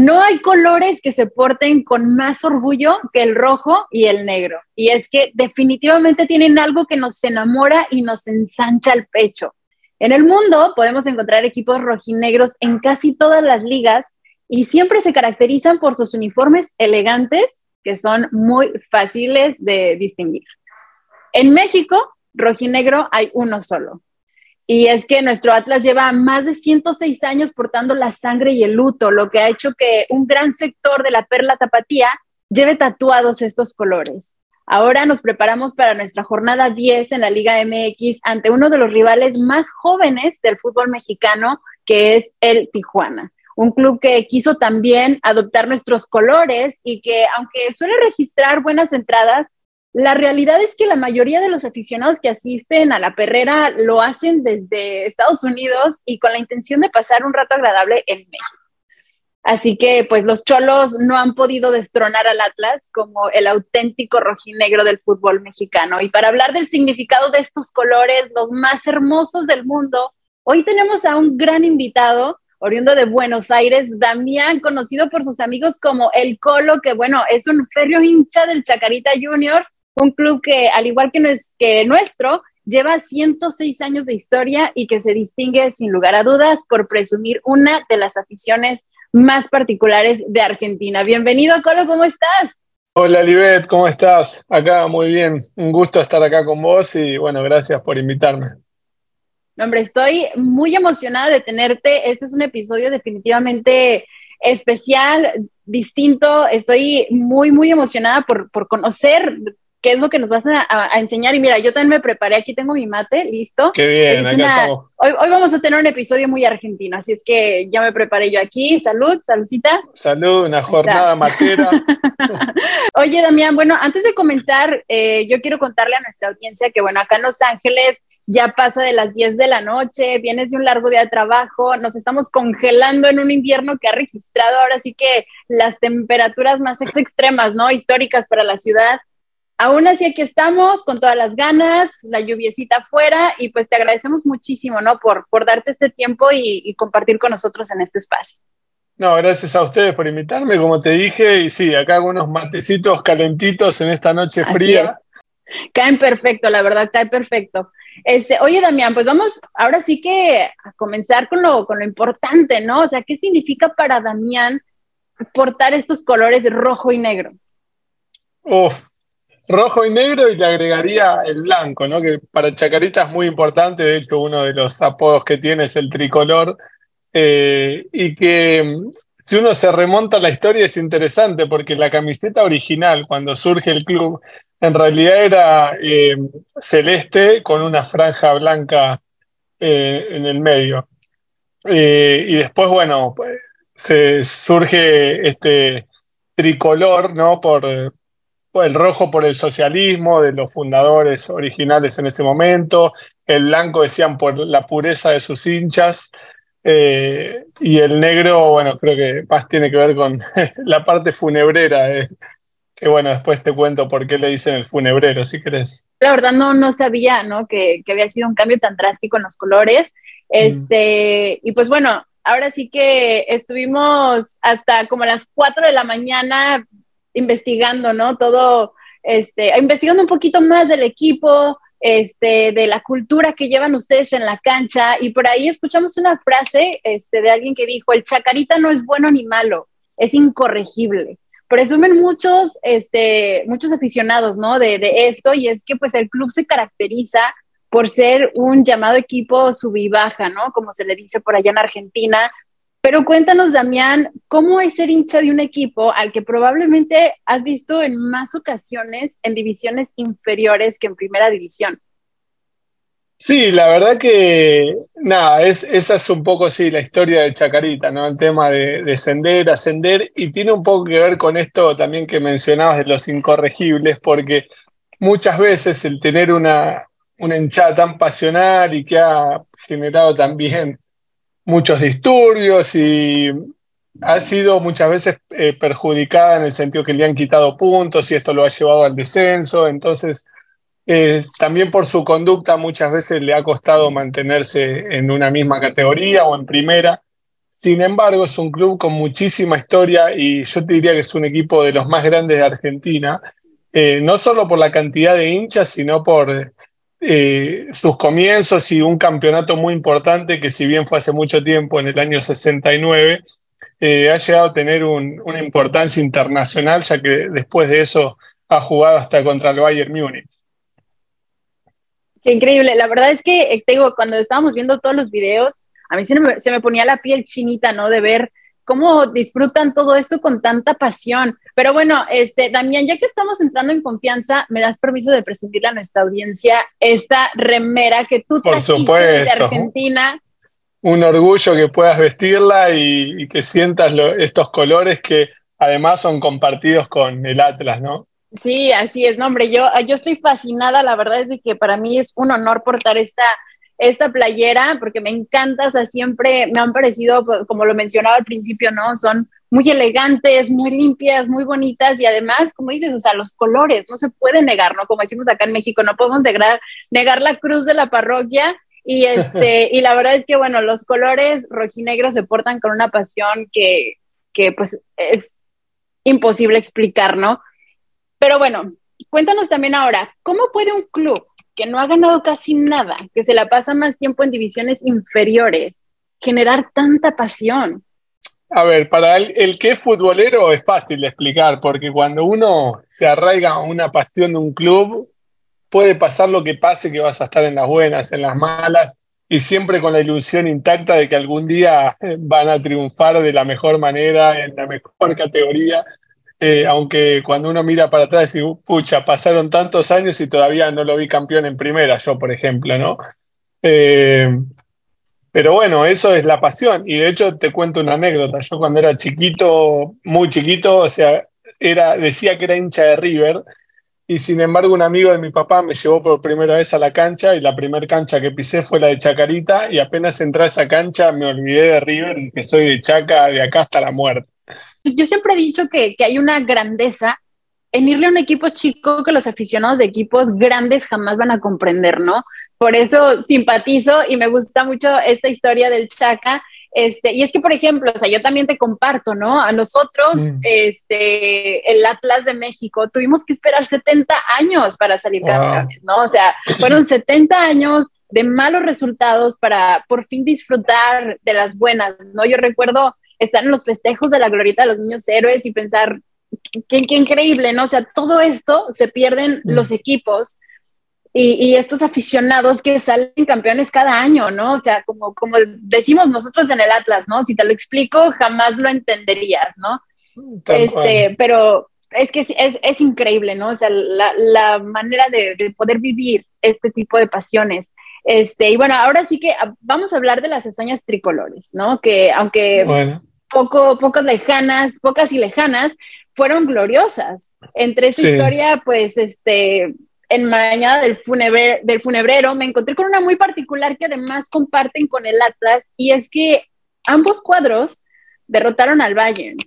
No hay colores que se porten con más orgullo que el rojo y el negro. Y es que definitivamente tienen algo que nos enamora y nos ensancha el pecho. En el mundo podemos encontrar equipos rojinegros en casi todas las ligas y siempre se caracterizan por sus uniformes elegantes que son muy fáciles de distinguir. En México, rojinegro hay uno solo. Y es que nuestro Atlas lleva más de 106 años portando la sangre y el luto, lo que ha hecho que un gran sector de la perla tapatía lleve tatuados estos colores. Ahora nos preparamos para nuestra jornada 10 en la Liga MX ante uno de los rivales más jóvenes del fútbol mexicano, que es el Tijuana un club que quiso también adoptar nuestros colores y que aunque suele registrar buenas entradas, la realidad es que la mayoría de los aficionados que asisten a la perrera lo hacen desde Estados Unidos y con la intención de pasar un rato agradable en México. Así que pues los cholos no han podido destronar al Atlas como el auténtico rojinegro del fútbol mexicano. Y para hablar del significado de estos colores, los más hermosos del mundo, hoy tenemos a un gran invitado oriundo de Buenos Aires, Damián, conocido por sus amigos como El Colo, que bueno, es un férreo hincha del Chacarita Juniors, un club que, al igual que, que nuestro, lleva 106 años de historia y que se distingue sin lugar a dudas por presumir una de las aficiones más particulares de Argentina. Bienvenido, Colo, ¿cómo estás? Hola, Libet, ¿cómo estás? Acá muy bien, un gusto estar acá con vos y bueno, gracias por invitarme hombre, estoy muy emocionada de tenerte. Este es un episodio definitivamente especial, distinto. Estoy muy, muy emocionada por, conocer qué es lo que nos vas a, enseñar. Y mira, yo también me preparé, aquí tengo mi mate, listo. Qué bien, Hoy, hoy, vamos a tener un episodio muy argentino, así es que ya me preparé yo aquí. Salud, saludcita. Salud, una jornada matera. Oye, Damián, bueno, antes de comenzar, eh, yo quiero contarle a nuestra audiencia que, bueno, acá en Los Ángeles ya pasa de las 10 de la noche, vienes de un largo día de trabajo, nos estamos congelando en un invierno que ha registrado ahora sí que las temperaturas más extremas, ¿no? Históricas para la ciudad. Aún así aquí estamos con todas las ganas, la lluviecita afuera y pues te agradecemos muchísimo, ¿no? Por, por darte este tiempo y, compartir con nosotros en este espacio. No, gracias a ustedes por invitarme, como te dije, y sí, acá hago unos matecitos calentitos en esta noche fría. Caen perfecto, la verdad, cae perfecto. Este, oye, Damián, pues vamos ahora sí que a comenzar con lo, con lo importante, ¿no? O sea, ¿qué significa para Damián portar estos colores rojo y negro? Uf, rojo y negro y le agregaría el blanco, ¿no? Que para Chacarita es muy importante, de hecho uno de los apodos que tiene es el tricolor, eh, y que si uno se remonta a la historia es interesante porque la camiseta original, cuando surge el club, en realidad era eh, celeste con una franja blanca eh, en el medio. Y después, bueno, pues, se surge este tricolor, ¿no? Por, el rojo por el socialismo de los fundadores originales en ese momento, el blanco decían por la pureza de sus hinchas. y el negro, bueno, creo que más tiene que ver con la parte funebrera que bueno, después te cuento por qué le dicen el funebrero, si crees. La verdad no, no sabía, ¿no? Que, había sido un cambio tan drástico en los colores. Este, y pues bueno, ahora sí que estuvimos hasta como las 4 de la mañana investigando, ¿no? Todo, este, investigando un poquito más del equipo, este, de la cultura que llevan ustedes en la cancha. Y por ahí escuchamos una frase este, de alguien que dijo, el chacarita no es bueno ni malo, es incorregible presumen muchos, este, muchos aficionados, ¿no? De, de, esto, y es que pues el club se caracteriza por ser un llamado equipo sub baja, ¿no? Como se le dice por allá en Argentina. Pero cuéntanos, Damián, ¿cómo es ser hincha de un equipo al que probablemente has visto en más ocasiones en divisiones inferiores que en primera división? Sí, la verdad que nada, es, esa es un poco sí la historia de Chacarita, ¿no? El tema de descender, ascender, y tiene un poco que ver con esto también que mencionabas de los incorregibles, porque muchas veces el tener una, una hinchada tan pasional y que ha generado también muchos disturbios y ha sido muchas veces eh, perjudicada en el sentido que le han quitado puntos y esto lo ha llevado al descenso, entonces eh, también por su conducta muchas veces le ha costado mantenerse en una misma categoría o en primera. Sin embargo, es un club con muchísima historia y yo te diría que es un equipo de los más grandes de Argentina, eh, no solo por la cantidad de hinchas, sino por eh, sus comienzos y un campeonato muy importante que si bien fue hace mucho tiempo, en el año 69, eh, ha llegado a tener una importancia internacional, ya que después de eso ha jugado hasta contra el Bayern Múnich. Qué increíble. La verdad es que, te digo, cuando estábamos viendo todos los videos, a mí se me, ponía la piel chinita, ¿no? De ver cómo disfrutan todo esto con tanta pasión. Pero bueno, este, Damián, ya que estamos entrando en confianza, ¿me das permiso de presumirle a nuestra audiencia esta remera que tú trajiste de Argentina? Un orgullo que puedas vestirla y, que sientas estos colores que además son compartidos con el Atlas, ¿no? Sí, así es, no, hombre, yo, yo estoy fascinada, la verdad es de que para mí es un honor portar esta esta playera porque me encanta, o sea, siempre me han parecido, pues, como lo mencionaba al principio, ¿no? Son muy elegantes, muy limpias, muy bonitas y además, como dices, o sea, los colores, no se puede negar, ¿no? Como decimos acá en México, no podemos negar, negar la cruz de la parroquia y este, y la verdad es que, bueno, los colores rojinegros se portan con una pasión que, que pues es imposible explicar, ¿no? Pero bueno, cuéntanos también ahora, ¿cómo puede un club que no ha ganado casi nada, que se la pasa más tiempo en divisiones inferiores, generar tanta pasión? A ver, para el, que es futbolero es fácil de explicar, porque cuando uno se arraiga a una pasión de un club, puede pasar lo que pase, que vas a estar en las buenas, en las malas, y siempre con la ilusión intacta de que algún día van a triunfar de la mejor manera, en la mejor categoría, eh, aunque cuando uno mira para atrás y pucha, pasaron tantos años y todavía no lo vi campeón en primera, yo por ejemplo, ¿no? Eh, pero bueno, eso es la pasión. Y de hecho te cuento una anécdota. Yo cuando era chiquito, muy chiquito, o sea, era, decía que era hincha de River. Y sin embargo, un amigo de mi papá me llevó por primera vez a la cancha y la primera cancha que pisé fue la de Chacarita y apenas entré a esa cancha me olvidé de River y que soy de Chaca de acá hasta la muerte yo siempre he dicho que, hay una grandeza en irle a un equipo chico que los aficionados de equipos grandes jamás van a comprender, ¿no? Por eso simpatizo y me gusta mucho esta historia del Chaca. Este, y es que, por ejemplo, o sea, yo también te comparto, ¿no? A nosotros, mm. este, el Atlas de México, tuvimos que esperar 70 años para salir campeones, ¿no? O sea, fueron 70 años de malos resultados para por fin disfrutar de las buenas, ¿no? Yo recuerdo estar en los festejos de la glorieta de los niños héroes y pensar, qué, increíble, ¿no? O sea, todo esto se pierden mm. los equipos y, estos aficionados que salen campeones cada año, ¿no? O sea, como, como decimos nosotros en el Atlas, ¿no? Si te lo explico, jamás lo entenderías, ¿no? este, pero es que es, es, increíble, ¿no? O sea, la, la manera de, de, poder vivir este tipo de pasiones. Este, y bueno, ahora sí que ah, vamos a hablar de las hazañas tricolores, ¿no? Que aunque bueno poco, pocas lejanas, pocas y lejanas, fueron gloriosas. Entre esa historia, pues, este, en Mañana del, del Funebrero, me encontré con una muy particular que además comparten con el Atlas, y es que ambos cuadros derrotaron al Bayern.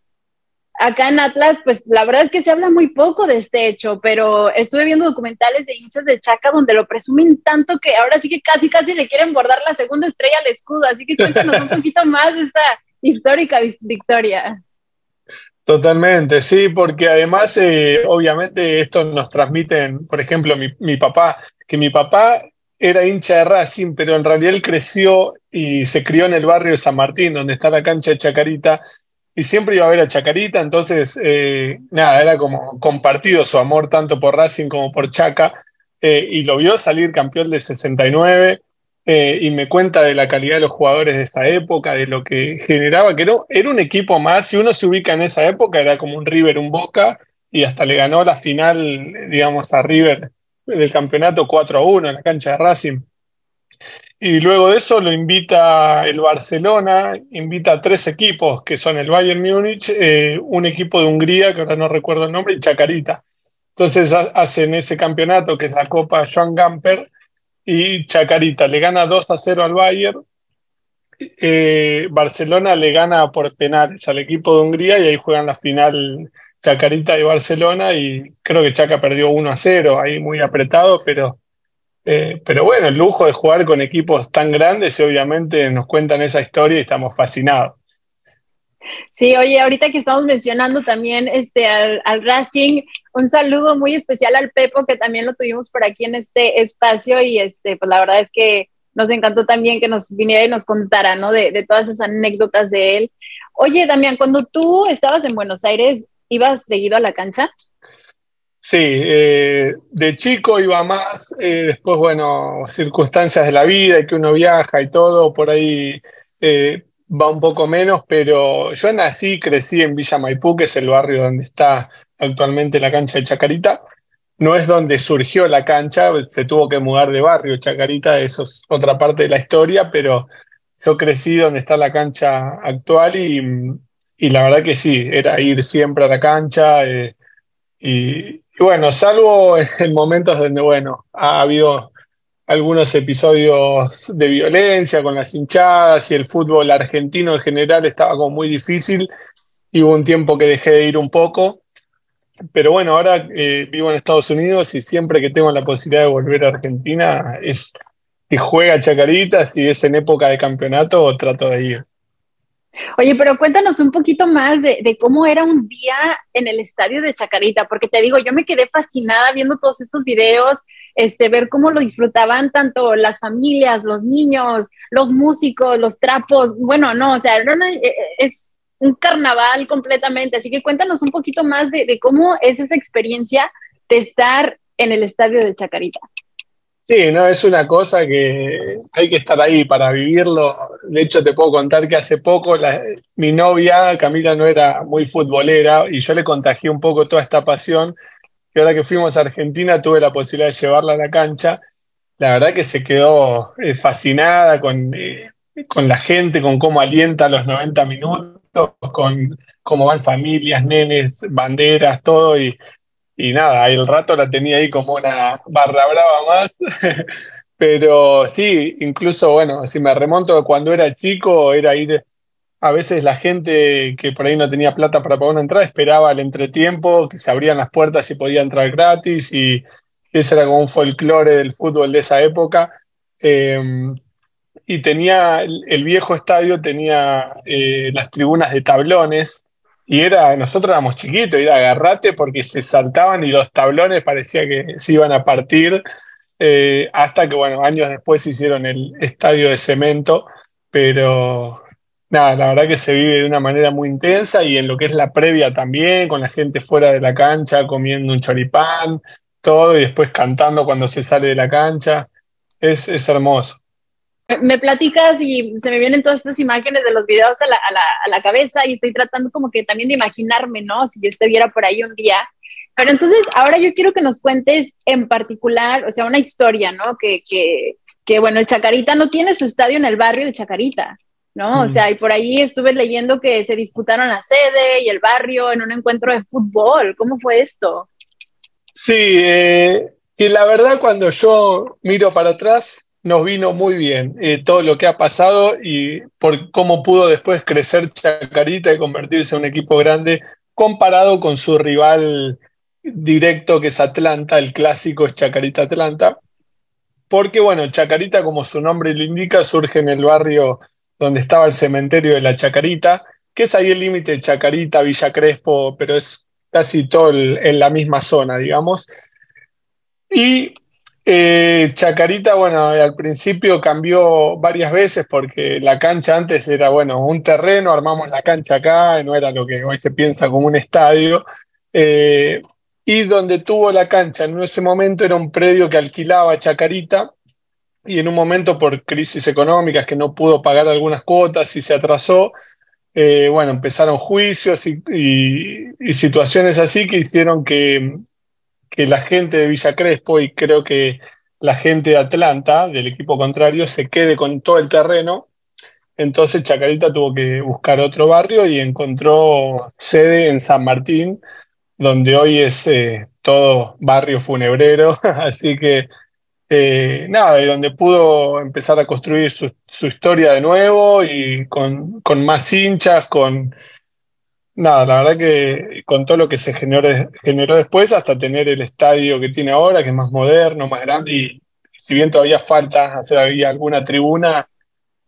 Acá en Atlas, pues la verdad es que se habla muy poco de este hecho, pero estuve viendo documentales de hinchas de Chaca donde lo presumen tanto que ahora sí que casi, casi le quieren bordar la segunda estrella al escudo. Así que cuéntanos un poquito más de esta histórica victoria. Totalmente, sí, porque además, eh, obviamente, esto nos transmiten, por ejemplo, mi, papá, que mi papá era hincha de Racing, pero en realidad él creció y se crió en el barrio de San Martín, donde está la cancha de Chacarita, y siempre iba a ver a Chacarita, entonces, eh, nada, era como compartido su amor tanto por Racing como por Chaca, eh, y lo vio salir campeón de 69, eh, y me cuenta de la calidad de los jugadores de esta época, de lo que generaba, que era un equipo más, si uno se ubica en esa época, era como un River, un Boca, y hasta le ganó la final, digamos, a River del campeonato 4 a 1 en la cancha de Racing. Y luego de eso lo invita el Barcelona, invita a tres equipos, que son el Bayern Múnich, eh, un equipo de Hungría, que ahora no recuerdo el nombre, y Chacarita. Entonces hacen ese campeonato, que es la Copa Joan Gamper, y Chacarita le gana 2 a 0 al Bayern. Eh, Barcelona le gana por penales al equipo de Hungría y ahí juegan la final Chacarita y Barcelona y creo que Chaca perdió 1 a 0, ahí muy apretado, pero, eh, pero bueno, el lujo de jugar con equipos tan grandes y obviamente nos cuentan esa historia y estamos fascinados. Sí, oye, ahorita que estamos mencionando también este, al, al, Racing, un saludo muy especial al Pepo, que también lo tuvimos por aquí en este espacio y este, pues la verdad es que nos encantó también que nos viniera y nos contara, ¿no? De, de todas esas anécdotas de él. Oye, Damián, cuando tú estabas en Buenos Aires, ¿ibas seguido a la cancha? Sí, eh, de chico iba más, eh, después, bueno, circunstancias de la vida y que uno viaja y todo, por ahí eh, va un poco menos, pero yo nací, crecí en Villa Maipú, que es el barrio donde está actualmente la cancha de Chacarita. No es donde surgió la cancha, se tuvo que mudar de barrio Chacarita, eso es otra parte de la historia, pero yo crecí donde está la cancha actual y, la verdad que sí, era ir siempre a la cancha. y, y, bueno, salvo en momentos donde, bueno, ha habido algunos episodios de violencia con las hinchadas y el fútbol argentino en general estaba como muy difícil y hubo un tiempo que dejé de ir un poco. Pero bueno, ahora eh, vivo en Estados Unidos y siempre que tengo la posibilidad de volver a Argentina es si juega Chacaritas, si es en época de campeonato, trato de ir. Oye, pero cuéntanos un poquito más de, cómo era un día en el estadio de Chacarita, porque te digo, yo me quedé fascinada viendo todos estos videos, este, ver cómo lo disfrutaban tanto las familias, los niños, los músicos, los trapos. Bueno, no, o sea, eh, eh, es un carnaval completamente. Así que cuéntanos un poquito más de cómo es esa experiencia de estar en el estadio de Chacarita. Sí, no, es una cosa que hay que estar ahí para vivirlo. De hecho, te puedo contar que hace poco mi novia, Camila, no era muy futbolera y yo le contagié un poco toda esta pasión. Y ahora que fuimos a Argentina tuve la posibilidad de llevarla a la cancha. La verdad que se quedó eh, fascinada con, eh, con la gente, con cómo alienta los 90 minutos, con cómo van familias, nenes, banderas, todo. Y y nada, el rato la tenía ahí como una barra brava más. Pero sí, incluso, bueno, si me remonto cuando era chico, era ir, a veces la gente que por ahí no tenía plata para pagar una entrada esperaba el entretiempo, que se abrían las puertas y podía entrar gratis, y ese era como un folclore del fútbol de esa época. Em, y tenía, el viejo estadio tenía eh, las tribunas de tablones, y era, nosotros éramos chiquitos, era agarrate porque se saltaban y los tablones parecía que se iban a partir, eh, hasta que, bueno, años después hicieron el estadio de cemento, pero nada, la verdad que se vive de una manera muy intensa y en lo que es la previa también, con la gente fuera de la cancha, comiendo un choripán, todo, y después cantando cuando se sale de la cancha, es, es hermoso me platicas y se me vienen todas estas imágenes de los videos a la, a, la, a la, cabeza y estoy tratando como que también de imaginarme, ¿no? Si yo estuviera por ahí un día. Pero entonces, ahora yo quiero que nos cuentes en particular, o sea, una historia, ¿no? Que, que, que bueno, el Chacarita no tiene su estadio en el barrio de Chacarita, ¿no? O sea, y por ahí estuve leyendo que se disputaron la sede y el barrio en un encuentro de fútbol. ¿Cómo fue esto? Sí, eh, y la verdad cuando yo miro para atrás, nos vino muy bien eh, todo lo que ha pasado y por cómo pudo después crecer Chacarita y convertirse en un equipo grande comparado con su rival directo que es Atlanta, el clásico es Chacarita Atlanta. Porque bueno, Chacarita, como su nombre lo indica, surge en el barrio donde estaba el cementerio de la Chacarita, que es ahí el límite de Chacarita, Villa Crespo, pero es casi todo en la misma zona, digamos. Y eh, Chacarita, bueno, al principio cambió varias veces porque la cancha antes era, bueno, un terreno, armamos la cancha acá, no era lo que hoy se piensa como un estadio. Eh, y donde tuvo la cancha en ese momento era un predio que alquilaba Chacarita y en un momento por crisis económicas que no pudo pagar algunas cuotas y se atrasó, eh, bueno, empezaron juicios y situaciones así que hicieron que que la gente de Villa Crespo y creo que la gente de Atlanta, del equipo contrario, se quede con todo el terreno. Entonces Chacarita tuvo que buscar otro barrio y encontró sede en San Martín, donde hoy es eh, todo barrio funebrero. Así que eh, nada, y donde pudo empezar a construir su, historia de nuevo y con, con más hinchas, con, Nada, la verdad que con todo lo que se generó, después, hasta tener el estadio que tiene ahora, que es más moderno, más grande, y si bien todavía falta hacer alguna tribuna,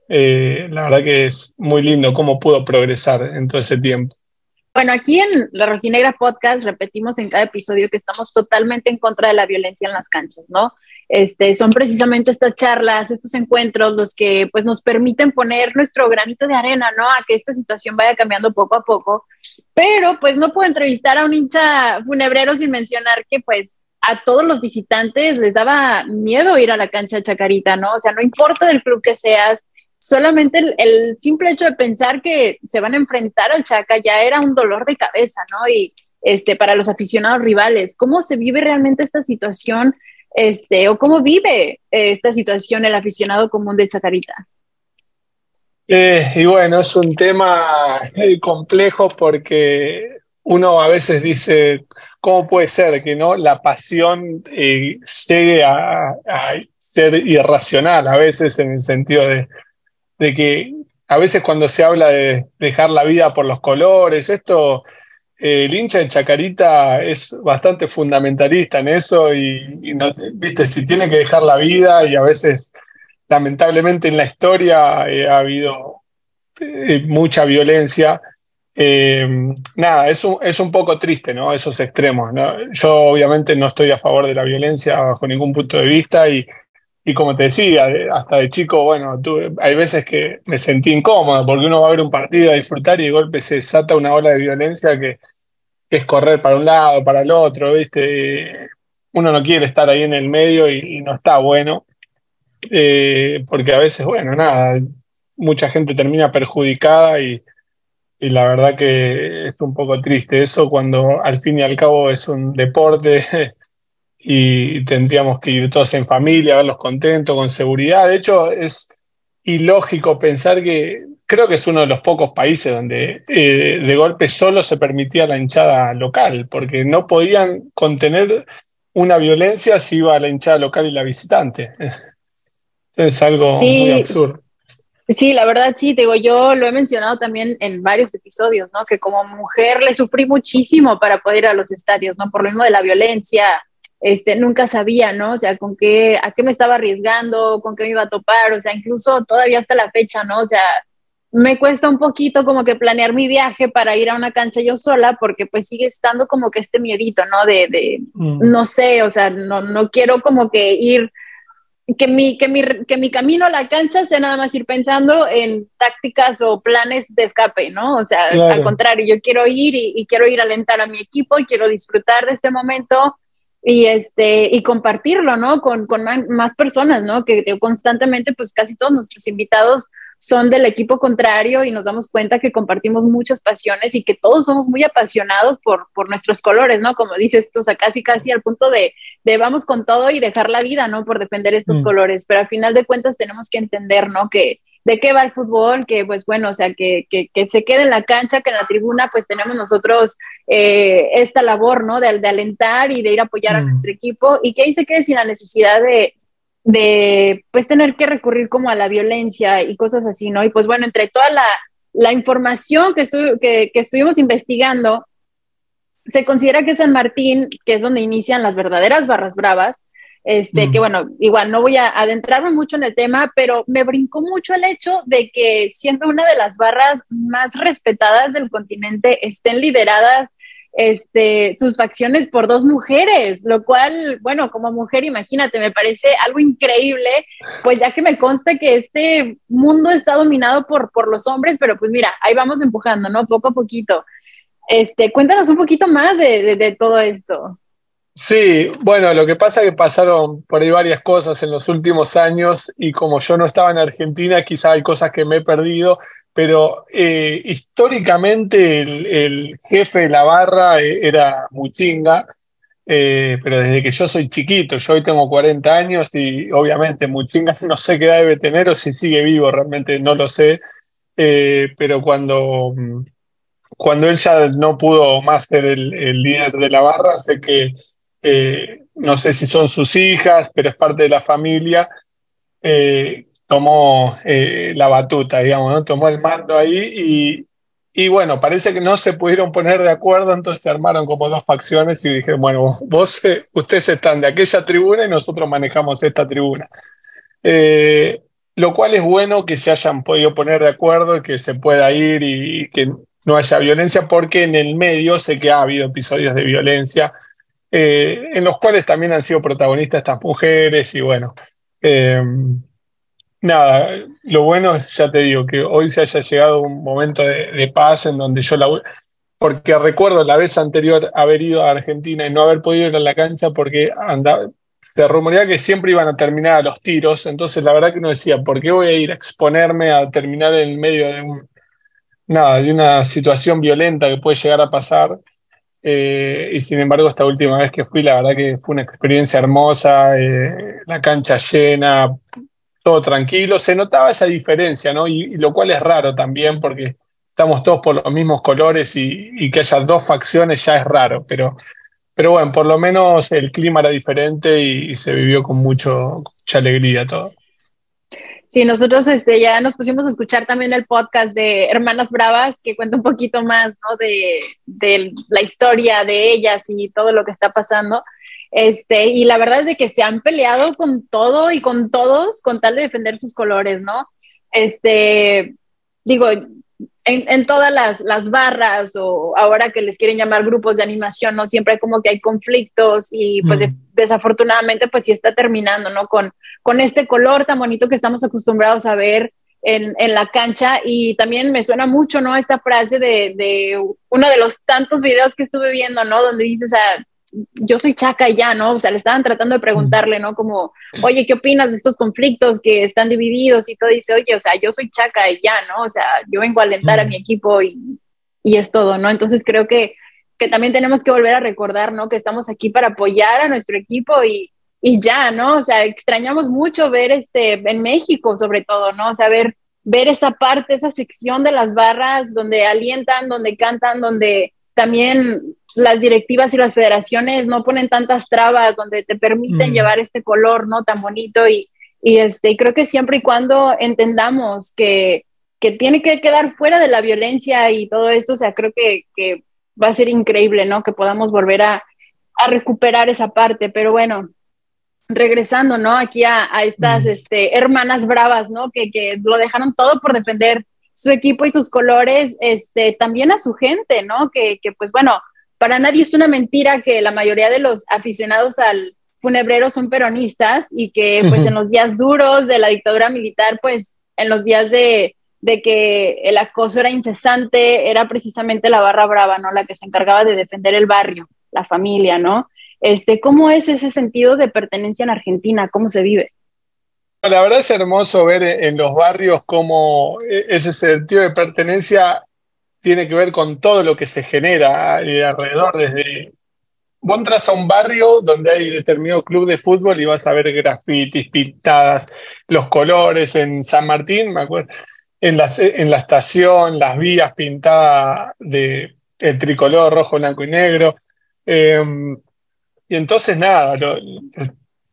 la verdad que es muy lindo cómo pudo progresar en todo ese tiempo. Bueno, aquí en La Rojinegra Podcast repetimos en cada episodio que estamos totalmente en contra de la violencia en las canchas, ¿no? Este, son precisamente estas charlas, estos encuentros los que pues nos permiten poner nuestro granito de arena, ¿no? A que esta situación vaya cambiando poco a poco. Pero pues no puedo entrevistar a un hincha funebrero sin mencionar que pues a todos los visitantes les daba miedo ir a la cancha de Chacarita, ¿no? O sea, no importa del club que seas, solamente el, simple hecho de pensar que se van a enfrentar al Chaca ya era un dolor de cabeza, ¿no? Y este, para los aficionados rivales, ¿cómo se vive realmente esta situación? Este, o cómo vive eh, esta situación el aficionado común de Chacarita? Eh, y bueno, es un tema eh, complejo porque uno a veces dice, ¿cómo puede ser que no la pasión llegue a, ser irracional a veces en el sentido de, de que a veces cuando se habla de dejar la vida por los colores, esto, eh, el hincha de Chacarita es bastante fundamentalista en eso y, viste, si tiene que dejar la vida y a veces, lamentablemente en la historia eh, ha habido eh, mucha violencia. nada, es un, es un poco triste, ¿no? Esos extremos. Yo obviamente no estoy a favor de la violencia bajo ningún punto de vista y, y como te decía, hasta de chico, bueno, hay veces que me sentí incómodo porque uno va a ver un partido a disfrutar y de golpe se desata una ola de violencia que, es correr para un lado, para el otro, ¿viste? Uno no quiere estar ahí en el medio y, no está bueno, eh, porque a veces, bueno, nada, mucha gente termina perjudicada y, y la verdad que es un poco triste eso cuando al fin y al cabo es un deporte y tendríamos que ir todos en familia, verlos contentos, con seguridad. De hecho, es ilógico pensar que creo que es uno de los pocos países donde eh, de golpe solo se permitía la hinchada local, porque no podían contener una violencia si iba la hinchada local y la visitante. Es algo muy absurdo. Sí, la verdad sí, digo, yo lo he mencionado también en varios episodios, ¿no? Que como mujer le sufrí muchísimo para poder ir a los estadios, ¿no? Por lo mismo de la violencia, este, nunca sabía, ¿no? O sea, con qué, a qué me estaba arriesgando, con qué me iba a topar, o sea, incluso todavía hasta la fecha, ¿no? O sea, me cuesta un poquito como que planear mi viaje para ir a una cancha yo sola, porque pues sigue estando como que este miedito, ¿no? De, de mm. no sé, o sea, no, no quiero como que ir, que mi, que, mi, que mi camino a la cancha sea nada más ir pensando en tácticas o planes de escape, ¿no? O sea, al contrario, yo quiero ir y, y quiero ir a alentar a mi equipo y quiero disfrutar de este momento y este y compartirlo, ¿no? Con, con más personas, ¿no? Que, constantemente, pues casi todos nuestros invitados son del equipo contrario y nos damos cuenta que compartimos muchas pasiones y que todos somos muy apasionados por, por nuestros colores, ¿no? Como dices tú, o sea, casi casi al punto de, de vamos con todo y dejar la vida, ¿no? Por defender estos mm. colores, pero al final de cuentas tenemos que entender, ¿no? Que, de qué va el fútbol, que pues bueno, o sea, que, que, que, se quede en la cancha, que en la tribuna pues tenemos nosotros eh, esta labor, ¿no? De, de, alentar y de ir a apoyar a nuestro equipo y que ahí se quede sin la necesidad de, de pues tener que recurrir como a la violencia y cosas así, ¿no? Y pues bueno, entre toda la, la información que, que, que estuvimos investigando, se considera que San Martín, que es donde inician las verdaderas barras bravas, este, que bueno, igual no voy a adentrarme mucho en el tema, pero me brincó mucho el hecho de que siendo una de las barras más respetadas del continente estén lideradas este, sus facciones por dos mujeres, lo cual, bueno, como mujer, imagínate, me parece algo increíble, pues ya que me consta que este mundo está dominado por, por los hombres, pero pues mira, ahí vamos empujando, ¿no? Poco a poquito. Este, cuéntanos un poquito más de, de todo esto. Sí, bueno, lo que pasa es que pasaron por ahí varias cosas en los últimos años y como yo no estaba en Argentina, quizá hay cosas que me he perdido, pero eh, históricamente el, jefe de la barra eh, era Muchinga, eh, pero desde que yo soy chiquito, yo hoy tengo 40 años y obviamente Muchinga no sé qué edad debe tener o si sigue vivo, realmente no lo sé, pero cuando, cuando él ya no pudo más ser el, el líder de la barra, sé que eh, no sé si son sus hijas, pero es parte de la familia, eh, tomó eh, la batuta, digamos, tomó el mando ahí y, bueno, parece que no se pudieron poner de acuerdo, entonces se armaron como dos facciones y dijeron, bueno, vos, ustedes están de aquella tribuna y nosotros manejamos esta tribuna. lo cual es bueno que se hayan podido poner de acuerdo, que se pueda ir y que no haya violencia, porque en el medio sé que ha habido episodios de violencia eh, en los cuales también han sido protagonistas estas mujeres y bueno, eh, nada, lo bueno es, ya te digo, que hoy se haya llegado un momento de, paz en donde yo la... Porque recuerdo la vez anterior haber ido a Argentina y no haber podido ir a la cancha porque andaba, se rumoreaba que siempre iban a terminar a los tiros, entonces la verdad que uno decía, ¿por qué voy a ir a exponerme a terminar en medio de un, nada, de una situación violenta que puede llegar a pasar? Eh, y sin embargo, esta última vez que fui, la verdad que fue una experiencia hermosa, eh, la cancha llena, todo tranquilo. Se notaba esa diferencia, ¿no? Y, lo cual es raro también porque estamos todos por los mismos colores y, que haya dos facciones ya es raro, pero, pero bueno, por lo menos el clima era diferente y, se vivió con mucho, mucha alegría todo. Sí, nosotros este, ya nos pusimos a escuchar también el podcast de Hermanas Bravas, que cuenta un poquito más ¿no? de, de, la historia de ellas y todo lo que está pasando. Este, y la verdad es de que se han peleado con todo y con todos con tal de defender sus colores, ¿no? Este, digo, en, todas las, barras o ahora que les quieren llamar grupos de animación, ¿no? Siempre como que hay conflictos y pues desafortunadamente pues sí está terminando, ¿no? Con, con este color tan bonito que estamos acostumbrados a ver en, la cancha y también me suena mucho, ¿no? Esta frase de, de uno de los tantos videos que estuve viendo, ¿no? Donde dice, o sea, yo soy chaca ya, ¿no? O sea, le estaban tratando de preguntarle, ¿no? Como, oye, ¿qué opinas de estos conflictos que están divididos? Y todo dice, oye, o sea, yo soy chaca y ya, ¿no? O sea, yo vengo a alentar a mi equipo y, y es todo, ¿no? Entonces creo que, que también tenemos que volver a recordar, ¿no? Que estamos aquí para apoyar a nuestro equipo y, y ya, ¿no? O sea, extrañamos mucho ver este, en México sobre todo, ¿no? O sea, ver, ver esa parte, esa sección de las barras donde alientan, donde cantan, donde también las directivas y las federaciones no ponen tantas trabas donde te permiten mm. llevar este color no tan bonito y, y este creo que siempre y cuando entendamos que, que, tiene que quedar fuera de la violencia y todo esto, o sea, creo que, que va a ser increíble, ¿no? Que podamos volver a, a recuperar esa parte, pero bueno, regresando, ¿no? Aquí a, a estas mm. este, hermanas bravas, ¿no? Que, que, lo dejaron todo por defender su equipo y sus colores, este, también a su gente, ¿no? Que, que pues bueno, para nadie es una mentira que la mayoría de los aficionados al funebrero son peronistas y que pues en los días duros de la dictadura militar, pues en los días de, de que el acoso era incesante, era precisamente la barra brava, ¿no? La que se encargaba de defender el barrio, la familia, ¿no? Este, ¿Cómo es ese sentido de pertenencia en Argentina? ¿Cómo se vive? La verdad es hermoso ver en los barrios cómo e-, ese sentido de pertenencia tiene que ver con todo lo que se genera alrededor, desde... Vos entras a un barrio donde hay determinado club de fútbol y vas a ver grafitis pintadas, los colores en San Martín, me acuerdo, en la, estación, las vías pintadas de el tricolor rojo, blanco y negro. Em, y entonces nada, los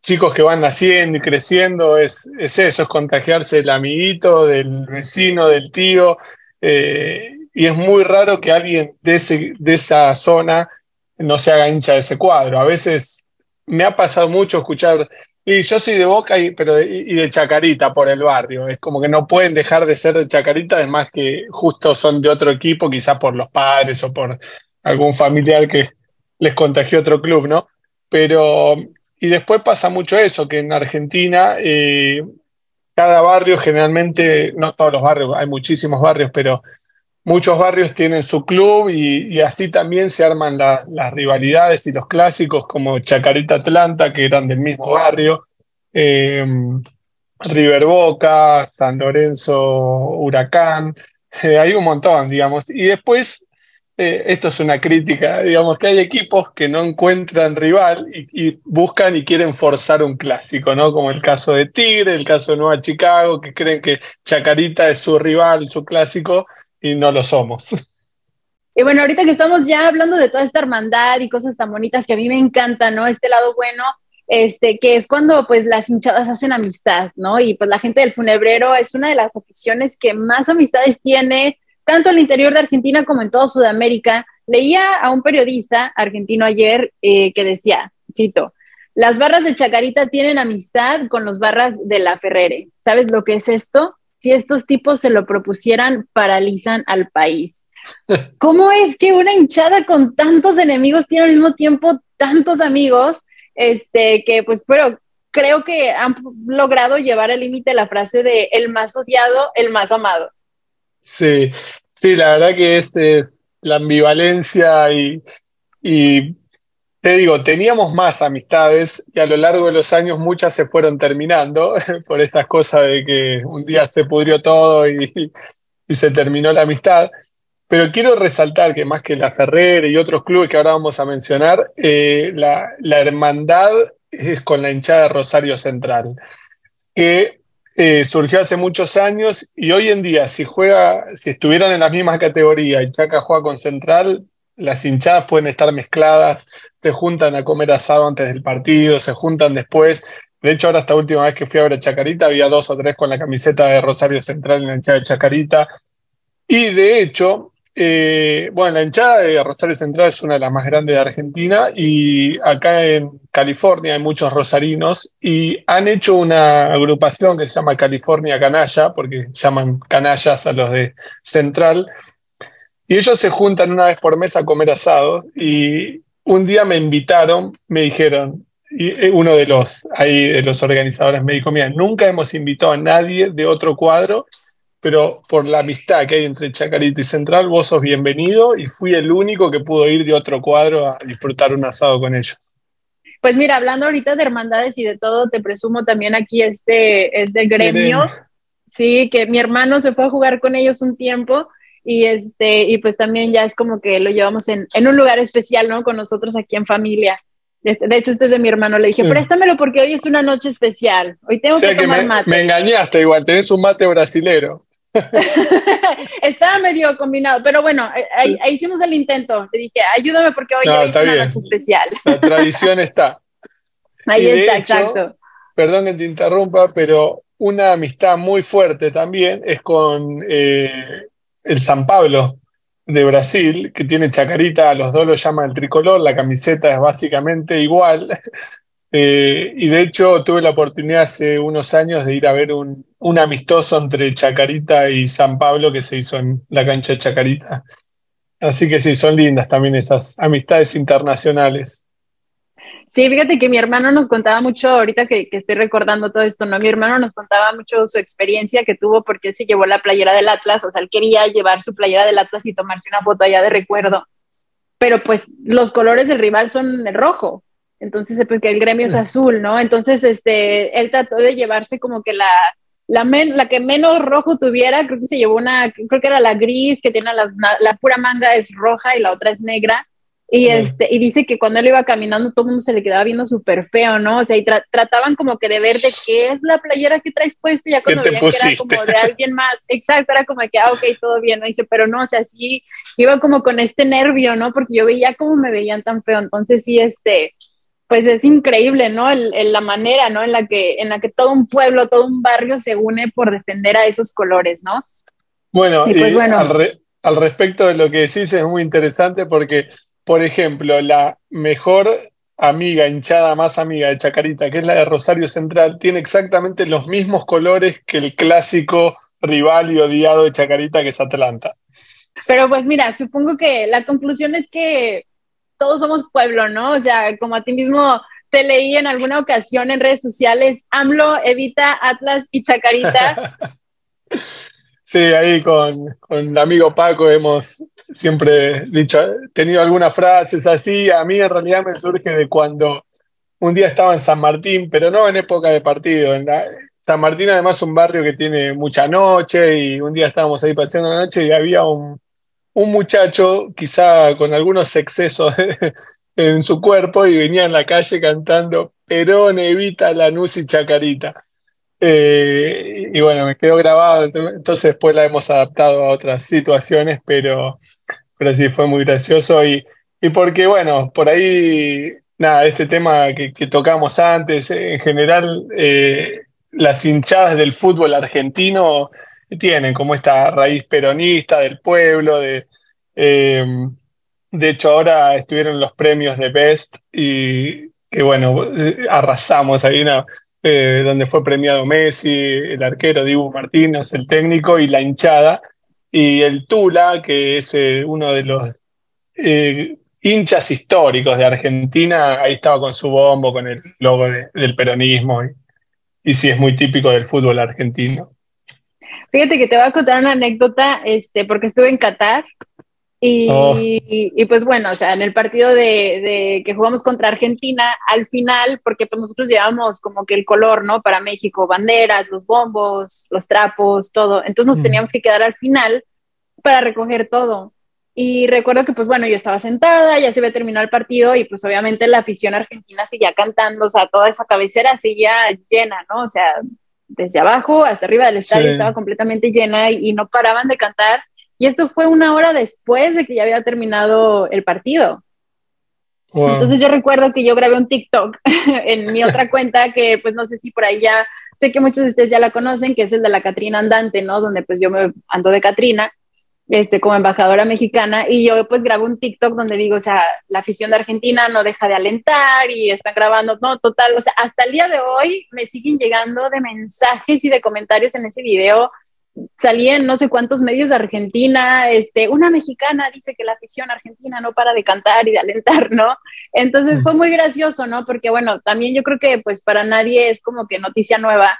chicos que van naciendo y creciendo es, es, eso, es contagiarse del amiguito, del vecino, del tío. Eh, y es muy raro que alguien de, ese, de esa zona no se haga hincha de ese cuadro. A veces me ha pasado mucho escuchar, y yo soy de Boca y, pero y de Chacarita por el barrio. Es como que no pueden dejar de ser de Chacarita, además que justo son de otro equipo, quizás por los padres o por algún familiar que les contagió otro club, ¿no? Pero, y después pasa mucho eso, que en Argentina eh, cada barrio generalmente, no todos los barrios, hay muchísimos barrios, pero muchos barrios tienen su club y, así también se arman las rivalidades y los clásicos como Chacarita Atlanta, que eran del mismo barrio, eh, River Boca, San Lorenzo Huracán, eh, hay un montón, digamos. Y después, eh, esto es una crítica, digamos que hay equipos que no encuentran rival y, y, buscan y quieren forzar un clásico, ¿no? Como el caso de Tigre, el caso de Nueva Chicago, que creen que Chacarita es su rival, su clásico, y no lo somos. Y bueno, ahorita que estamos ya hablando de toda esta hermandad y cosas tan bonitas que a mí me encantan, ¿no? Este lado bueno, este, que es cuando pues las hinchadas hacen amistad, ¿no? Y pues la gente del funebrero es una de las aficiones que más amistades tiene, tanto en el interior de Argentina como en toda Sudamérica. Leía a un periodista argentino ayer eh, que decía, cito, Las barras de Chacarita tienen amistad con los barras de la Ferrere. ¿Sabes lo que es esto? Si estos tipos se lo propusieran, paralizan al país. ¿Cómo es que una hinchada con tantos enemigos tiene al mismo tiempo tantos amigos? Este, que pues, pero creo que han logrado llevar al límite la frase de el más odiado, el más amado. Sí, sí, la verdad que este es la ambivalencia y, y te digo, teníamos más amistades y a lo largo de los años muchas se fueron terminando por estas cosas de que un día se pudrió todo y, se terminó la amistad. Pero quiero resaltar que más que la Ferrer y otros clubes que ahora vamos a mencionar, eh, la, la, hermandad es con la hinchada de Rosario Central, que eh, surgió hace muchos años y hoy en día, si juega, si estuvieran en las mismas categorías y Chaca juega con Central, las hinchadas pueden estar mezcladas, se juntan a comer asado antes del partido, se juntan después. De hecho, ahora esta última vez que fui a ver a Chacarita, había dos o tres con la camiseta de Rosario Central en la hinchada de Chacarita. Y de hecho, eh, bueno, la hinchada de Rosario Central es una de las más grandes de Argentina y acá en California hay muchos rosarinos y han hecho una agrupación que se llama California Canalla, porque llaman canallas a los de Central, y ellos se juntan una vez por mes a comer asado y un día me invitaron, me dijeron, y eh, uno de los, ahí, de los organizadores me dijo, mira, nunca hemos invitado a nadie de otro cuadro pero por la amistad que hay entre Chacarita y Central, vos sos bienvenido y fui el único que pudo ir de otro cuadro a disfrutar un asado con ellos. Pues mira, hablando ahorita de hermandades y de todo, te presumo también aquí este, este gremio. Sí, que mi hermano se fue a jugar con ellos un tiempo y este y pues también ya es como que lo llevamos en, en un lugar especial, ¿no? Con nosotros aquí en familia. Este, de hecho, este es de mi hermano. Le dije, préstamelo porque hoy es una noche especial. Hoy tengo que tomar mate. Me engañaste igual, tenés un mate brasilero. Estaba medio combinado, pero bueno, ahí, hicimos el intento. Le dije, ayúdame porque hoy es una noche especial. La tradición está. Ahí está, exacto. Perdón que te interrumpa, pero una amistad muy fuerte también es con eh, el San Pablo de Brasil, que tiene chacarita, los dos lo llaman el tricolor, la camiseta es básicamente igual. Eh, y de hecho tuve la oportunidad hace unos años de ir a ver un, un, amistoso entre Chacarita y San Pablo que se hizo en la cancha de Chacarita. Así que sí, son lindas también esas amistades internacionales. Sí, fíjate que mi hermano nos contaba mucho, ahorita que, que, estoy recordando todo esto, ¿no? Mi hermano nos contaba mucho su experiencia que tuvo porque él se llevó la playera del Atlas, o sea, él quería llevar su playera del Atlas y tomarse una foto allá de recuerdo. Pero pues los colores del rival son el rojo, entonces porque pues, el gremio es azul, ¿no? Entonces, este, él trató de llevarse como que la, la, la que menos rojo tuviera, creo que se llevó una, creo que era la gris, que tiene la, la pura manga es roja y la otra es negra. Y, este, y dice que cuando él iba caminando todo el mundo se le quedaba viendo súper feo, ¿no? O sea, y trataban como que de ver de qué es la playera que traes puesta, y ya cuando veían que era como de alguien más, exacto, era como que, ah, ok, todo bien, ¿no? Dice, pero no, o sea, sí, iba como con este nervio, ¿no? Porque yo veía cómo me veían tan feo, entonces sí, este, pues es increíble, ¿no? la manera, ¿no? En la, que, en la que todo un pueblo, todo un barrio se une por defender a esos colores, ¿no? Bueno, y pues, bueno. Al, respecto de lo que decís es muy interesante porque, por ejemplo, la mejor amiga, hinchada más amiga de Chacarita, que es la de Rosario Central, tiene exactamente los mismos colores que el clásico rival y odiado de Chacarita, que es Atlanta. Pero pues mira, supongo que la conclusión es que todos somos pueblo, ¿no? O sea, como a ti mismo te leí en alguna ocasión en redes sociales, AMLO, Evita, Atlas y Chacarita. Sí, ahí con, el amigo Paco hemos siempre dicho, tenido algunas frases así. A mí en realidad me surge de cuando un día estaba en San Martín, pero no en época de partido. En San Martín además es un barrio que tiene mucha noche y un día estábamos ahí paseando la noche y había un, un muchacho, quizá con algunos excesos en su cuerpo, y venía en la calle cantando Perón, Evita, Lanús y Chacarita. Eh, y bueno, me quedó grabado, entonces después la hemos adaptado a otras situaciones, pero, pero sí, fue muy gracioso. Y, y porque, bueno, por ahí, nada, este tema que, tocamos antes, en general, eh, las hinchadas del fútbol argentino tienen como esta raíz peronista del pueblo, de, eh, de hecho ahora estuvieron los premios de Best y que bueno, arrasamos ahí, eh, donde fue premiado Messi, el arquero Dibu Martínez, el técnico y la hinchada, y el Tula, que es eh, uno de los eh, hinchas históricos de Argentina, ahí estaba con su bombo, con el logo del peronismo, y, y sí, es muy típico del fútbol argentino. Fíjate que te voy a contar una anécdota, este, porque estuve en Qatar Oh. Y, pues bueno, o sea, en el partido de, que jugamos contra Argentina, al final, porque pues nosotros llevamos como que el color, ¿no? Para México, banderas, los bombos, los trapos, todo. Entonces nos teníamos que quedar al final para recoger todo. Y recuerdo que pues bueno, yo estaba sentada, ya se había terminado el partido y pues obviamente la afición argentina seguía cantando, o sea, toda esa cabecera seguía llena, ¿no? O sea, desde abajo hasta arriba del estadio estaba completamente llena y no paraban de cantar y esto fue una hora después de que ya había terminado el partido. Entonces yo recuerdo que yo grabé un TikTok en mi otra cuenta que pues no sé si por ahí ya, sé que muchos de ustedes ya la conocen, que es el de la Catrina Andante, ¿no? Donde pues yo me ando de Catrina, este, como embajadora mexicana, y yo pues grabo un TikTok donde digo, o sea, la afición de Argentina no deja de alentar y están grabando, no, total, o sea, hasta el día de hoy me siguen llegando de mensajes y de comentarios en ese video salí en no sé cuántos medios de Argentina, este, una mexicana dice que la afición argentina no para de cantar y de alentar, ¿no? Entonces fue muy gracioso, ¿no? Porque bueno, también yo creo que pues para nadie es como que noticia nueva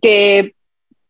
que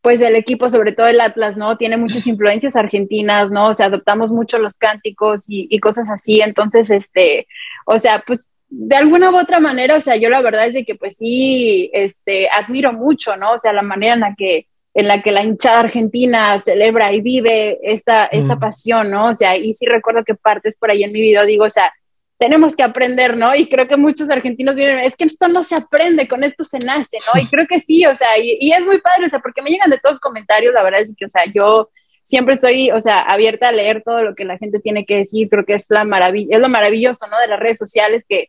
pues el equipo, sobre todo el Atlas, ¿no? Tiene muchas influencias argentinas, ¿no? O sea, adoptamos mucho los cánticos y, y cosas así, entonces, este, o sea, pues de alguna u otra manera, o sea, yo la verdad es de que pues sí, este, admiro mucho, ¿no? O sea, la manera en la que en la que la hinchada argentina celebra y vive esta, esta pasión, ¿no? O sea, y sí recuerdo que partes por ahí en mi video digo, o sea, tenemos que aprender, ¿no? Y creo que muchos argentinos vienen, es que esto no se aprende, con esto se nace, ¿no? Y creo que sí, o sea, y, es muy padre, o sea, porque me llegan de todos los comentarios, la verdad es que, o sea, yo siempre estoy, o sea, abierta a leer todo lo que la gente tiene que decir, creo que es la maravilla, es lo maravilloso, ¿no? De las redes sociales que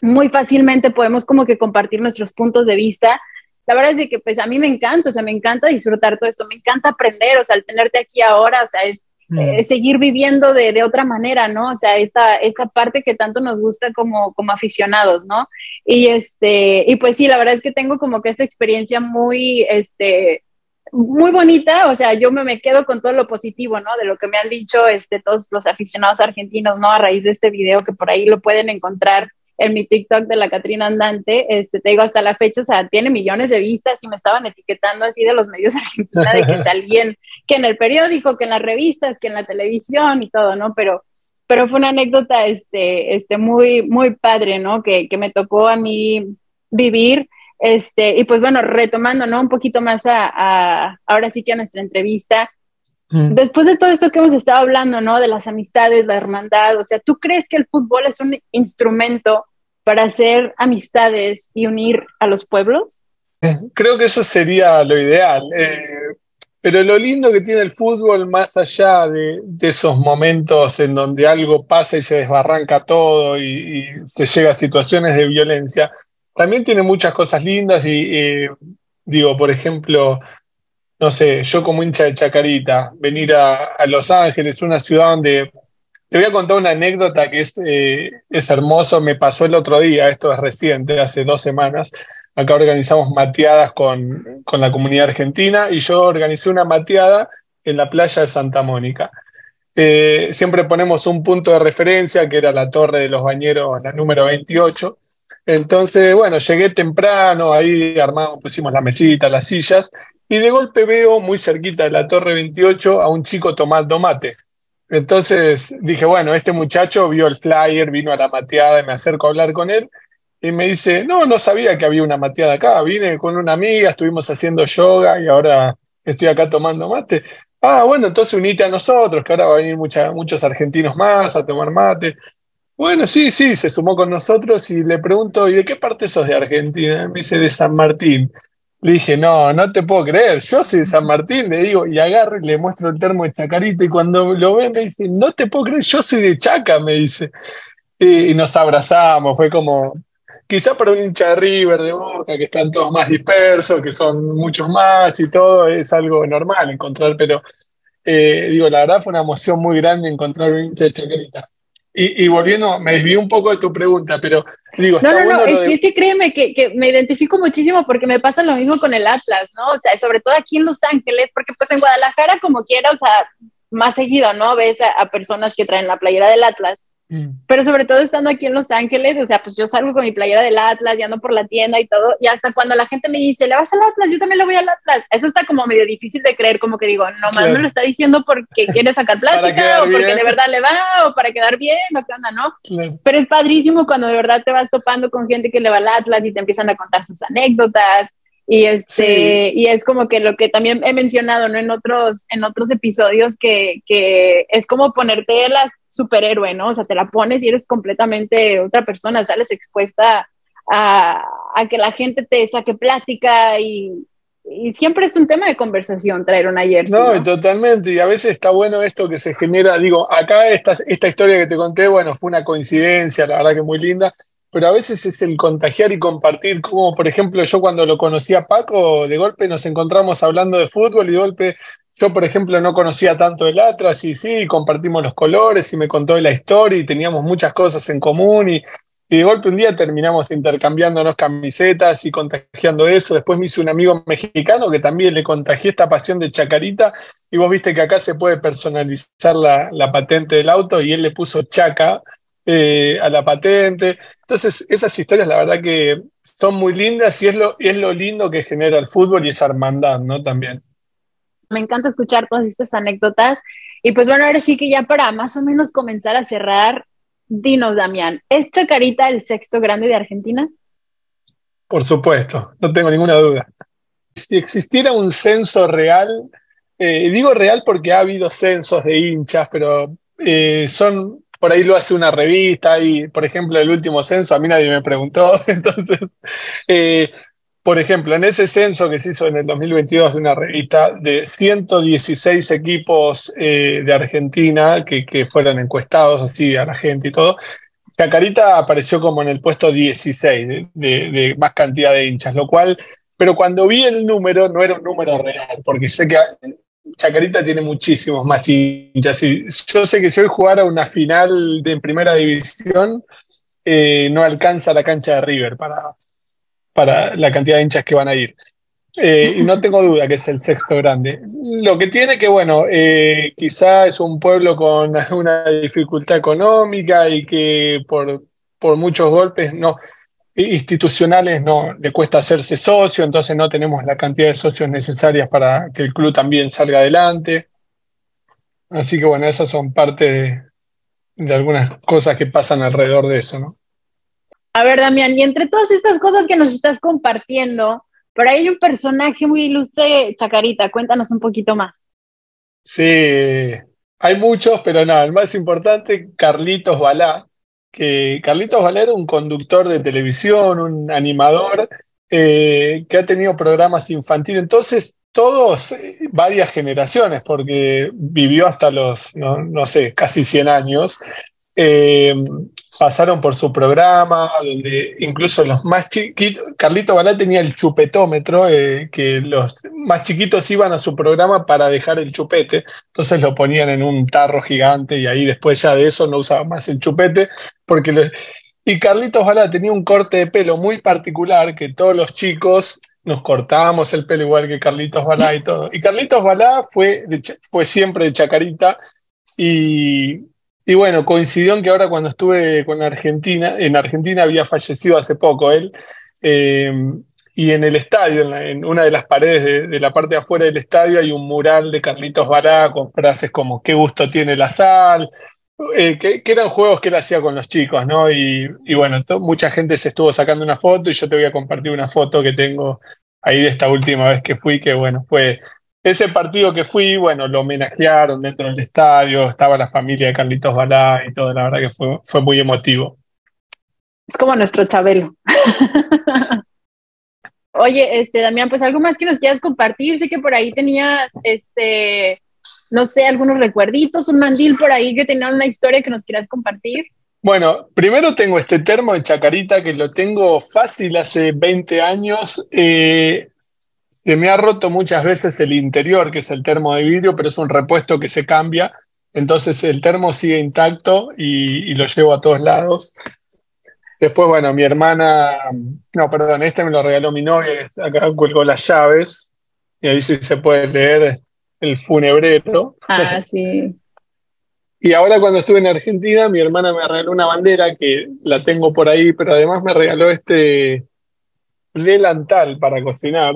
muy fácilmente podemos como que compartir nuestros puntos de vista la verdad es de que pues a mí me encanta, o sea, me encanta disfrutar todo esto, me encanta aprender, o sea, al tenerte aquí ahora, o sea, es mm. seguir viviendo de, de, otra manera, ¿no? O sea, esta, esta parte que tanto nos gusta como, como aficionados, ¿no? Y este, y pues sí, la verdad es que tengo como que esta experiencia muy, este, muy bonita, o sea, yo me, me, quedo con todo lo positivo, ¿no? De lo que me han dicho este, todos los aficionados argentinos, ¿no? A raíz de este video que por ahí lo pueden encontrar en mi TikTok de la Catrina Andante, este, te digo, hasta la fecha, o sea, tiene millones de vistas y me estaban etiquetando así de los medios argentinos de que salían, que en el periódico, que en las revistas, que en la televisión y todo, ¿no? Pero, pero fue una anécdota, este, este, muy, muy padre, ¿no? Que, que me tocó a mí vivir, este, y pues bueno, retomando, ¿no? Un poquito más a, a ahora sí que a nuestra entrevista, mm. Después de todo esto que hemos estado hablando, ¿no? De las amistades, la hermandad, o sea, ¿tú crees que el fútbol es un instrumento para hacer amistades y unir a los pueblos? Creo que eso sería lo ideal. Eh, pero lo lindo que tiene el fútbol, más allá de, esos momentos en donde algo pasa y se desbarranca todo y, se llega a situaciones de violencia, también tiene muchas cosas lindas y eh, digo, por ejemplo, no sé, yo como hincha de Chacarita, venir a, a Los Ángeles, una ciudad donde te voy a contar una anécdota que es, eh, es hermoso, me pasó el otro día, esto es reciente, hace dos semanas. Acá organizamos mateadas con, con la comunidad argentina y yo organicé una mateada en la playa de Santa Mónica. Eh, siempre ponemos un punto de referencia, que era la Torre de los Bañeros, la número 28. Entonces, bueno, llegué temprano, ahí armamos, pusimos la mesita, las sillas, y de golpe veo muy cerquita de la Torre 28 a un chico tomando mate. Entonces dije, bueno, este muchacho vio el flyer, vino a la mateada me acerco a hablar con él y me dice, no, no sabía que había una mateada acá, vine con una amiga, estuvimos haciendo yoga y ahora estoy acá tomando mate. Ah, bueno, entonces unite a nosotros, que ahora va a venir muchos argentinos más a tomar mate. Bueno, sí, sí, se sumó con nosotros y le pregunto, ¿y de qué parte sos de Argentina? Me dice, de San Martín. Le dije, no, no te puedo creer, yo soy de San Martín, le digo, y agarro y le muestro el termo de Chacarita, y cuando lo ve me dice, no te puedo creer, yo soy de Chaca, me dice. Y, nos abrazamos, fue como, quizá para un hincha de River, de Boca, que están todos más dispersos, que son muchos más y todo, es algo normal encontrar, pero eh, digo, la verdad fue una emoción muy grande encontrar un hincha de Chacarita. Y, volviendo, me desvié un poco de tu pregunta, pero digo, no, no, no, es, que, créeme que, que, me identifico muchísimo porque me pasa lo mismo con el Atlas, ¿no? O sea, sobre todo aquí en Los Ángeles, porque pues en Guadalajara como quiera, o sea, más seguido, ¿no? Ves a personas que traen la playera del Atlas. Pero sobre todo estando aquí en Los Ángeles, o sea, pues yo salgo con mi playera del Atlas, y ando por la tienda y todo, y hasta cuando la gente me dice, ¿le vas al Atlas? Yo también le voy al Atlas. Eso está como medio difícil de creer, como que digo, nomás me lo está diciendo porque quiere sacar plática, o porque de verdad le va, o para quedar bien, o qué onda, ¿no? Pero es padrísimo cuando de verdad te vas topando con gente que le va al Atlas y te empiezan a contar sus anécdotas. Y este, y es como que lo que también he mencionado, ¿no? En otros, en otros episodios, que, que es como ponerte las superhéroe, ¿no? O sea, te la pones y eres completamente otra persona, sales expuesta a, que la gente te saque plática y, siempre es un tema de conversación traer una jersey. No, totalmente. Y a veces está bueno esto que se genera. Digo, acá esta, esta historia que te conté, bueno, fue una coincidencia, la verdad que muy linda. Pero a veces es el contagiar y compartir, como por ejemplo yo cuando lo conocí a Paco, de golpe nos encontramos hablando de fútbol y de golpe yo, por ejemplo, no conocía tanto el Atlas y sí, compartimos los colores y me contó la historia y teníamos muchas cosas en común y, de golpe un día terminamos intercambiándonos camisetas y contagiando eso. Después me hice un amigo mexicano que también le contagié esta pasión de Chacarita y vos viste que acá se puede personalizar la, patente del auto y él le puso Chaca eh, a la patente. Entonces, esas historias la verdad que son muy lindas y es lo, y es lo lindo que genera el fútbol y esa hermandad, ¿no? También. Me encanta escuchar todas estas anécdotas. Y pues bueno, ahora sí que ya para más o menos comenzar a cerrar, dinos, Damián, ¿es Chacarita el sexto grande de Argentina? Por supuesto, no tengo ninguna duda. Si existiera un censo real, eh, digo real porque ha habido censos de hinchas, pero eh, son, por ahí lo hace una revista y, por ejemplo, el último censo a mí nadie me preguntó, entonces eh, por ejemplo, en ese censo que se hizo en el 2022 de una revista de 116 equipos eh, de Argentina que, fueron encuestados así a la gente y todo, Chacarita apareció como en el puesto 16 de, más cantidad de hinchas, lo cual, pero cuando vi el número no era un número real, porque sé que Chacarita tiene muchísimos más hinchas. Y yo sé que si hoy jugara una final de primera división, eh, no alcanza la cancha de River para, para la cantidad de hinchas que van a ir. Eh, y no tengo duda que es el sexto grande. Lo que tiene que, bueno, eh, quizá es un pueblo con una dificultad económica y que por, por muchos golpes no, institucionales no le cuesta hacerse socio, entonces no tenemos la cantidad de socios necesarias para que el club también salga adelante. Así que bueno, esas son parte de, de algunas cosas que pasan alrededor de eso, ¿no? A ver, Damián, y entre todas estas cosas que nos estás compartiendo, por ahí hay un personaje muy ilustre, Chacarita, cuéntanos un poquito más. Sí, hay muchos, pero nada, el más importante, Carlitos Balá, que Carlitos Balá era un conductor de televisión, un animador eh, que ha tenido programas infantiles, entonces todos, eh, varias generaciones, porque vivió hasta los, no, no sé, casi 100 años, eh, pasaron por su programa, donde incluso los más chiquitos, Carlito Balá tenía el chupetómetro, eh, que los más chiquitos iban a su programa para dejar el chupete, entonces lo ponían en un tarro gigante y ahí después ya de eso no usaba más el chupete, porque y Carlitos Balá tenía un corte de pelo muy particular que todos los chicos nos cortábamos el pelo igual que Carlitos Balá y todo. Y Carlitos Balá fue, fue siempre de Chacarita y y bueno, coincidió en que ahora cuando estuve con Argentina, en Argentina había fallecido hace poco él, eh, y en el estadio, en, una de las paredes de, la parte de afuera del estadio, hay un mural de Carlitos Bará con frases como qué gusto tiene la sal, eh, que, eran juegos que él hacía con los chicos, ¿no? Y, y bueno, mucha gente se estuvo sacando una foto y yo te voy a compartir una foto que tengo ahí de esta última vez que fui, que bueno, fue ese partido que fui, bueno, lo homenajearon dentro del estadio, estaba la familia de Carlitos Balá y todo, la verdad que fue, fue muy emotivo. Es como nuestro Chabelo. Oye, este, Damián, pues algo más que nos quieras compartir, sé que por ahí tenías, este, no sé, algunos recuerditos, un mandil por ahí que tenía una historia que nos quieras compartir. Bueno, primero tengo este termo de Chacarita que lo tengo fácil hace 20 años. Eh, se me ha roto muchas veces el interior, que es el termo de vidrio, pero es un repuesto que se cambia. Entonces el termo sigue intacto y, lo llevo a todos lados. Después, bueno, mi hermana, no, perdón, este me lo regaló mi novia, acá colgó las llaves y ahí sí se puede leer el funebrero. Ah, sí. y ahora cuando estuve en Argentina, mi hermana me regaló una bandera que la tengo por ahí, pero además me regaló este delantal para cocinar.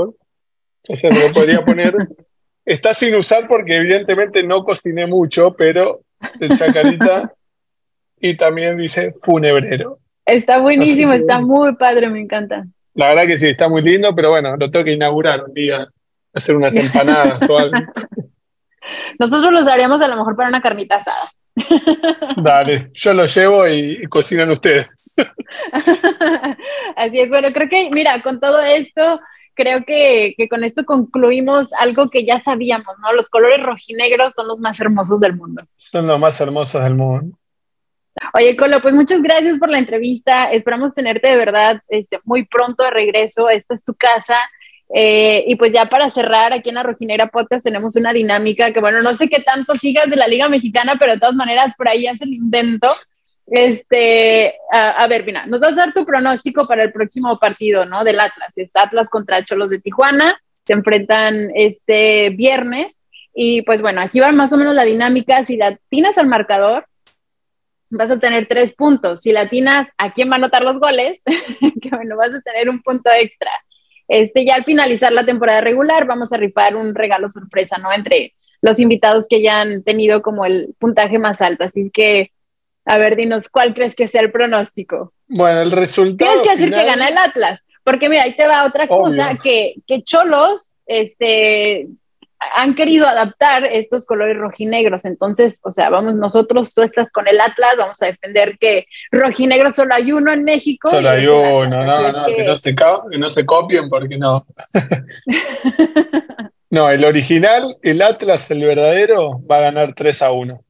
Ese me lo podría poner. Está sin usar porque evidentemente no cociné mucho, pero de chacarita y también dice funebrero. Está buenísimo, está muy padre, me encanta. La verdad que sí, está muy lindo, pero bueno, lo tengo que inaugurar un día, hacer unas empanadas o algo. Nosotros los haríamos a lo mejor para una carnita asada. Dale, yo lo llevo y cocinan ustedes. Así es, bueno, creo que, mira, con todo esto, creo que, con esto concluimos algo que ya sabíamos, ¿no? Los colores rojinegros son los más hermosos del mundo. Son los más hermosos del mundo. Oye, Colo, pues muchas gracias por la entrevista. Esperamos tenerte de verdad este, muy pronto de regreso. Esta es tu casa. Eh, y pues ya para cerrar, aquí en la Rojinegra Podcast tenemos una dinámica que, bueno, no sé qué tanto sigas de la Liga Mexicana, pero de todas maneras por ahí hace el invento. Este, a, ver, mira, nos vas a dar tu pronóstico para el próximo partido, ¿no? Del Atlas. Es Atlas contra Cholos de Tijuana. Se enfrentan este viernes. Y pues bueno, así va más o menos la dinámica. Si la tinas al marcador, vas a obtener tres puntos. Si la tinas a quién va a anotar los goles, que bueno, vas a tener un punto extra. Este, ya al finalizar la temporada regular, vamos a rifar un regalo sorpresa, ¿no? Entre los invitados que ya han tenido como el puntaje más alto. Así que a ver, dinos, ¿cuál crees que sea el pronóstico? Bueno, el resultado. Tienes que decir que gana el Atlas, porque mira, ahí te va otra cosa, que, que Cholos, este, han querido adaptar estos colores rojinegros. Entonces, o sea, vamos, nosotros, tú estás con el Atlas, vamos a defender que rojinegro solo hay uno en México. Solo hay uno, no, no, que... no se, que no se copien porque no. no, el original, el Atlas, el verdadero, va a ganar 3 a 1.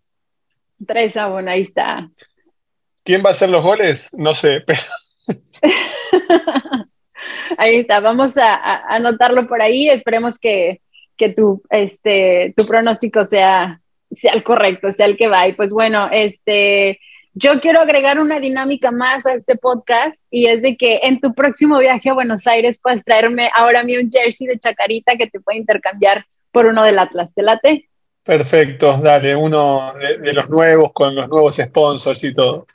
3 a 1, ahí está. ¿Quién va a hacer los goles? No sé, pero. ahí está, vamos a, anotarlo por ahí. Esperemos que, que tu, este, tu pronóstico sea, sea el correcto, sea el que va. Y pues bueno, este. Yo quiero agregar una dinámica más a este podcast y es de que en tu próximo viaje a Buenos Aires puedes traerme ahora a mí un jersey de Chacarita que te puede intercambiar por uno del Atlas. ¿Te late? Perfecto, dale, uno de, los nuevos con los nuevos sponsors y todo.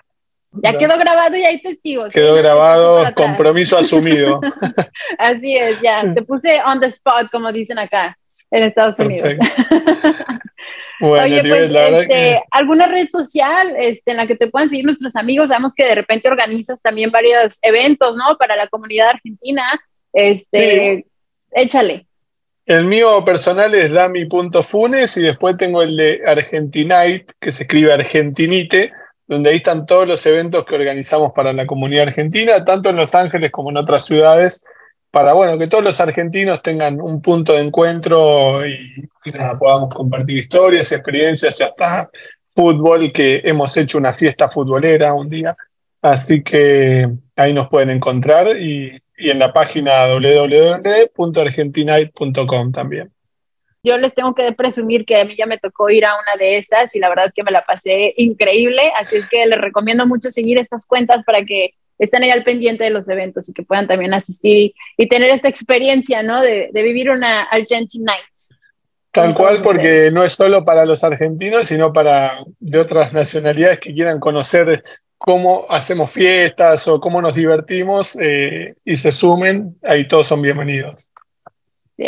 Ya quedó grabado y hay testigos. Quedó grabado, compromiso asumido. Así es, ya. Te puse on the spot, como dicen acá en Estados Unidos. Oye, pues, este, ¿alguna red social este, en la que te puedan seguir nuestros amigos? Sabemos que de repente organizas también varios eventos, ¿no? Para la comunidad argentina. Este, échale. El mío personal es dami.funes y después tengo el de Argentinite, que se escribe Argentinite, donde ahí están todos los eventos que organizamos para la comunidad argentina, tanto en Los Ángeles como en otras ciudades, para bueno, que todos los argentinos tengan un punto de encuentro y, podamos compartir historias, experiencias y hasta fútbol, que hemos hecho una fiesta futbolera un día. Así que ahí nos pueden encontrar y y en la página www.argentinite.com también. Yo les tengo que presumir que a mí ya me tocó ir a una de esas y la verdad es que me la pasé increíble, así es que les recomiendo mucho seguir estas cuentas para que estén ahí al pendiente de los eventos y que puedan también asistir y, tener esta experiencia, ¿no? De, vivir una Argentinite. Tal cual, porque no es solo para los argentinos, sino para de otras nacionalidades que quieran conocer cómo hacemos fiestas o cómo nos divertimos eh, y se sumen, ahí todos son bienvenidos.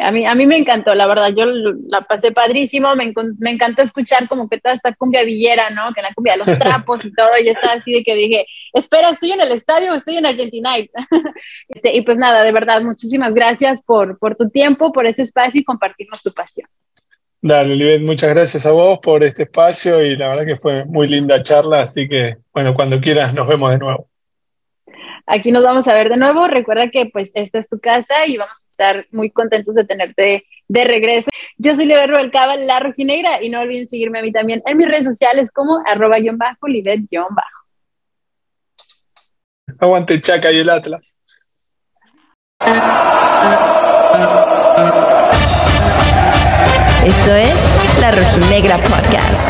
a, mí, a mí me encantó, la verdad, yo la pasé padrísimo, me, me, encantó escuchar como que toda esta cumbia villera, ¿no? Que la cumbia de los trapos y todo, y estaba así de que dije, espera, ¿estoy en el estadio estoy en Argentina? este, y pues nada, de verdad, muchísimas gracias por, por tu tiempo, por ese espacio y compartirnos tu pasión. Dale, Olivet, muchas gracias a vos por este espacio y la verdad que fue muy linda charla, así que bueno, cuando quieras nos vemos de nuevo. Aquí nos vamos a ver de nuevo. Recuerda que pues esta es tu casa y vamos a estar muy contentos de tenerte de regreso. Yo soy Libet Rubalcaba, la rojinegra, y no olviden seguirme a mí también en mis redes sociales como arroba guion bajo, Libet guion bajo. Aguante Chaca y el Atlas. Esto es La Rojinegra Podcast.